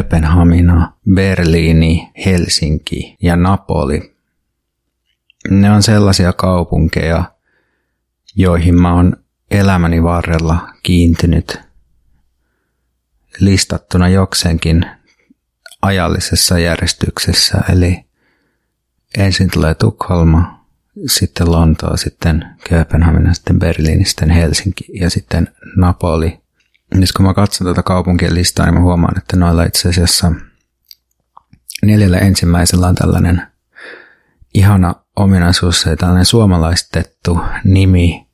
Kööpenhamina, Berliini, Helsinki ja Napoli. Ne on sellaisia kaupunkeja, joihin mä oon elämäni varrella kiintynyt listattuna jokseenkin ajallisessa järjestyksessä. Eli ensin tulee Tukholma, sitten Lontoa, sitten Kööpenhamina, sitten Berliini, sitten Helsinki ja sitten Napoli. Nyt kun mä katson tätä kaupunkien listaa, niin mä huomaan, että noilla itse asiassa neljällä ensimmäisellä on tällainen ihana ominaisuus, ja tällainen suomalaistettu nimi,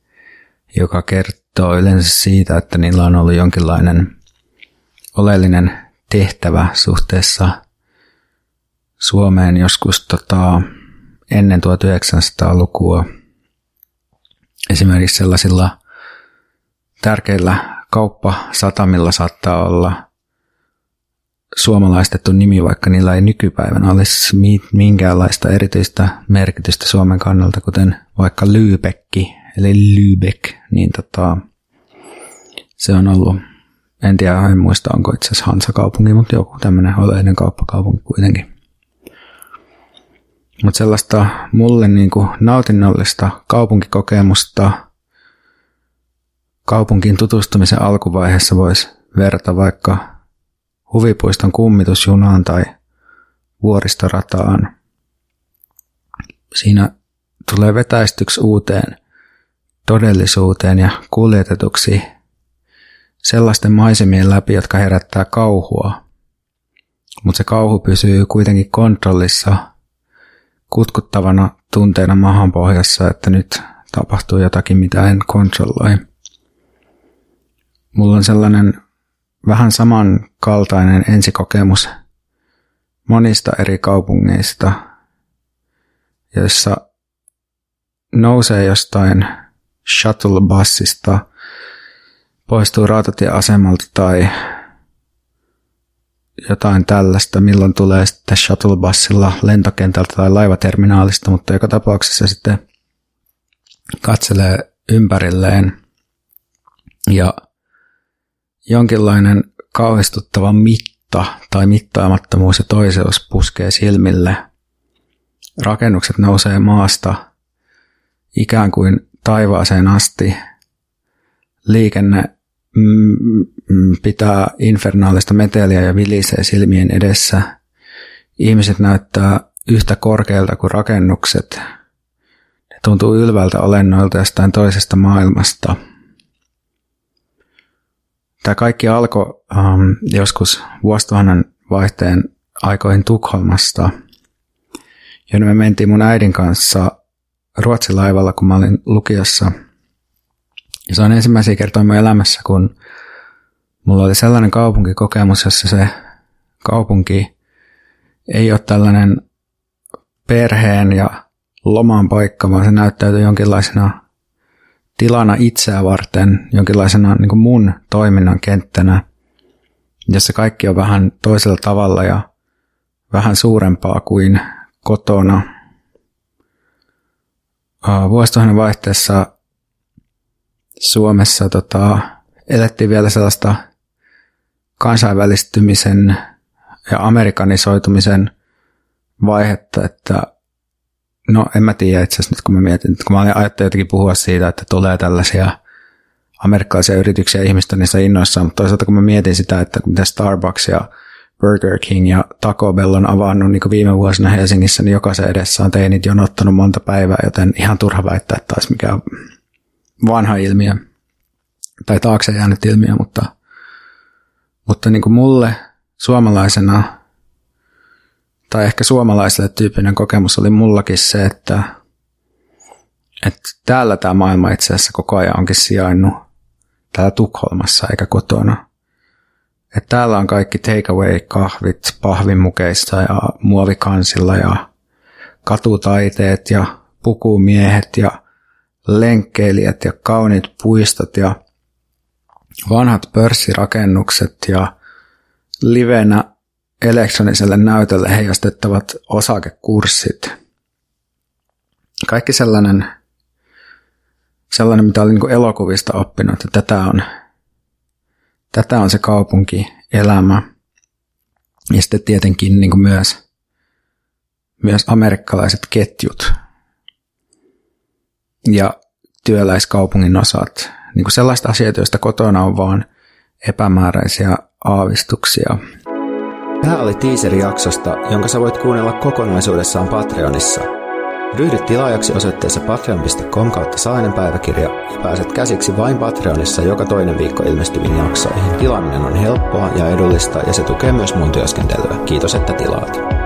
joka kertoo yleensä siitä, että niillä on ollut jonkinlainen oleellinen tehtävä suhteessa Suomeen joskus tota, ennen 1900-lukua. Esimerkiksi sellaisilla tärkeillä kauppasatamilla saattaa olla suomalaistettu nimi, vaikka niillä ei nykypäivänä olisi minkäänlaista erityistä merkitystä Suomen kannalta, kuten vaikka Lübecki, eli Lübeck, niin tota, se on ollut, en tiedä, en muista onko itse asiassa Hansa-kaupunki, mutta joku tämmöinen oleellinen kauppakaupunki kuitenkin. Mutta sellaista mulle niin nautinnollista kaupunkikokemusta kaupunkiin tutustumisen alkuvaiheessa voisi verrata vaikka huvipuiston kummitusjunaan tai vuoristorataan. Siinä tulee vetäistyksi uuteen todellisuuteen ja kuljetetuksi sellaisten maisemien läpi, jotka herättää kauhua. Mutta se kauhu pysyy kuitenkin kontrollissa kutkuttavana tunteena mahanpohjassa, että nyt tapahtuu jotakin, mitä en kontrolloi. Mulla on sellainen vähän samankaltainen ensikokemus monista eri kaupungeista, joissa nousee jostain shuttle-bussista, poistuu rautatieasemalta tai jotain tällaista, milloin tulee sitten shuttle-bussilla lentokentältä tai laivaterminaalista, mutta joka tapauksessa sitten katselee ympärilleen. Ja jonkinlainen kauhistuttava mitta tai mittaamattomuus ja toiseus puskee silmille. Rakennukset nousee maasta ikään kuin taivaaseen asti. Liikenne pitää infernaalista meteliä ja vilisee silmien edessä. Ihmiset näyttää yhtä korkealta kuin rakennukset. Ne tuntuu ylvältä olennoilta jostain toisesta maailmasta – Tämä kaikki alkoi um, joskus vuosituhannen vaihteen aikoihin Tukholmasta, jonne me mentiin mun äidin kanssa Ruotsin laivalla, kun mä olin lukiossa. Ja se on ensimmäisiä kertoja mun elämässä, kun mulla oli sellainen kaupunkikokemus, jossa se kaupunki ei ole tällainen perheen ja loman paikka, vaan se näyttäytyy jonkinlaisena tilana itseä varten, jonkinlaisena niin kuin mun toiminnan kenttänä, jossa kaikki on vähän toisella tavalla ja vähän suurempaa kuin kotona. Vuosituhannen vaihteessa Suomessa tota, elettiin vielä sellaista kansainvälistymisen ja amerikanisoitumisen vaihetta, että No en mä tiedä itse asiassa nyt kun mä mietin, että kun mä ajattelin jotenkin puhua siitä, että tulee tällaisia amerikkalaisia yrityksiä ihmistä niissä innoissaan, mutta toisaalta kun mä mietin sitä, että miten Starbucks ja Burger King ja Taco Bell on avannut niin viime vuosina Helsingissä, niin jokaisen edessä on teinit jonottanut monta päivää, joten ihan turha väittää, että taisi mikään vanha ilmiö. Tai taakse jäänyt ilmiö, mutta, mutta niin kuin mulle suomalaisena tai ehkä suomalaiselle tyyppinen kokemus oli mullakin se, että, että täällä tämä maailma itse asiassa koko ajan onkin sijainnut täällä Tukholmassa eikä kotona. Että täällä on kaikki takeaway-kahvit pahvimukeissa ja muovikansilla ja katutaiteet ja pukumiehet ja lenkkeilijät ja kauniit puistot ja vanhat pörssirakennukset ja livenä elektroniselle näytölle heijastettavat osakekurssit. Kaikki sellainen, sellainen mitä olin niin elokuvista oppinut, että tätä on, tätä on se kaupunkielämä. Ja sitten tietenkin niin myös, myös amerikkalaiset ketjut ja työläiskaupungin osat. Niin kuin sellaista asioita, joista kotona on vaan epämääräisiä aavistuksia. Tämä oli teaseri jaksosta, jonka sä voit kuunnella kokonaisuudessaan Patreonissa – Ryhdy tilaajaksi osoitteessa patreon.com kautta saainen päiväkirja ja pääset käsiksi vain Patreonissa joka toinen viikko ilmestyviin jaksoihin. Tilaaminen on helppoa ja edullista ja se tukee myös mun työskentelyä. Kiitos, että tilaat.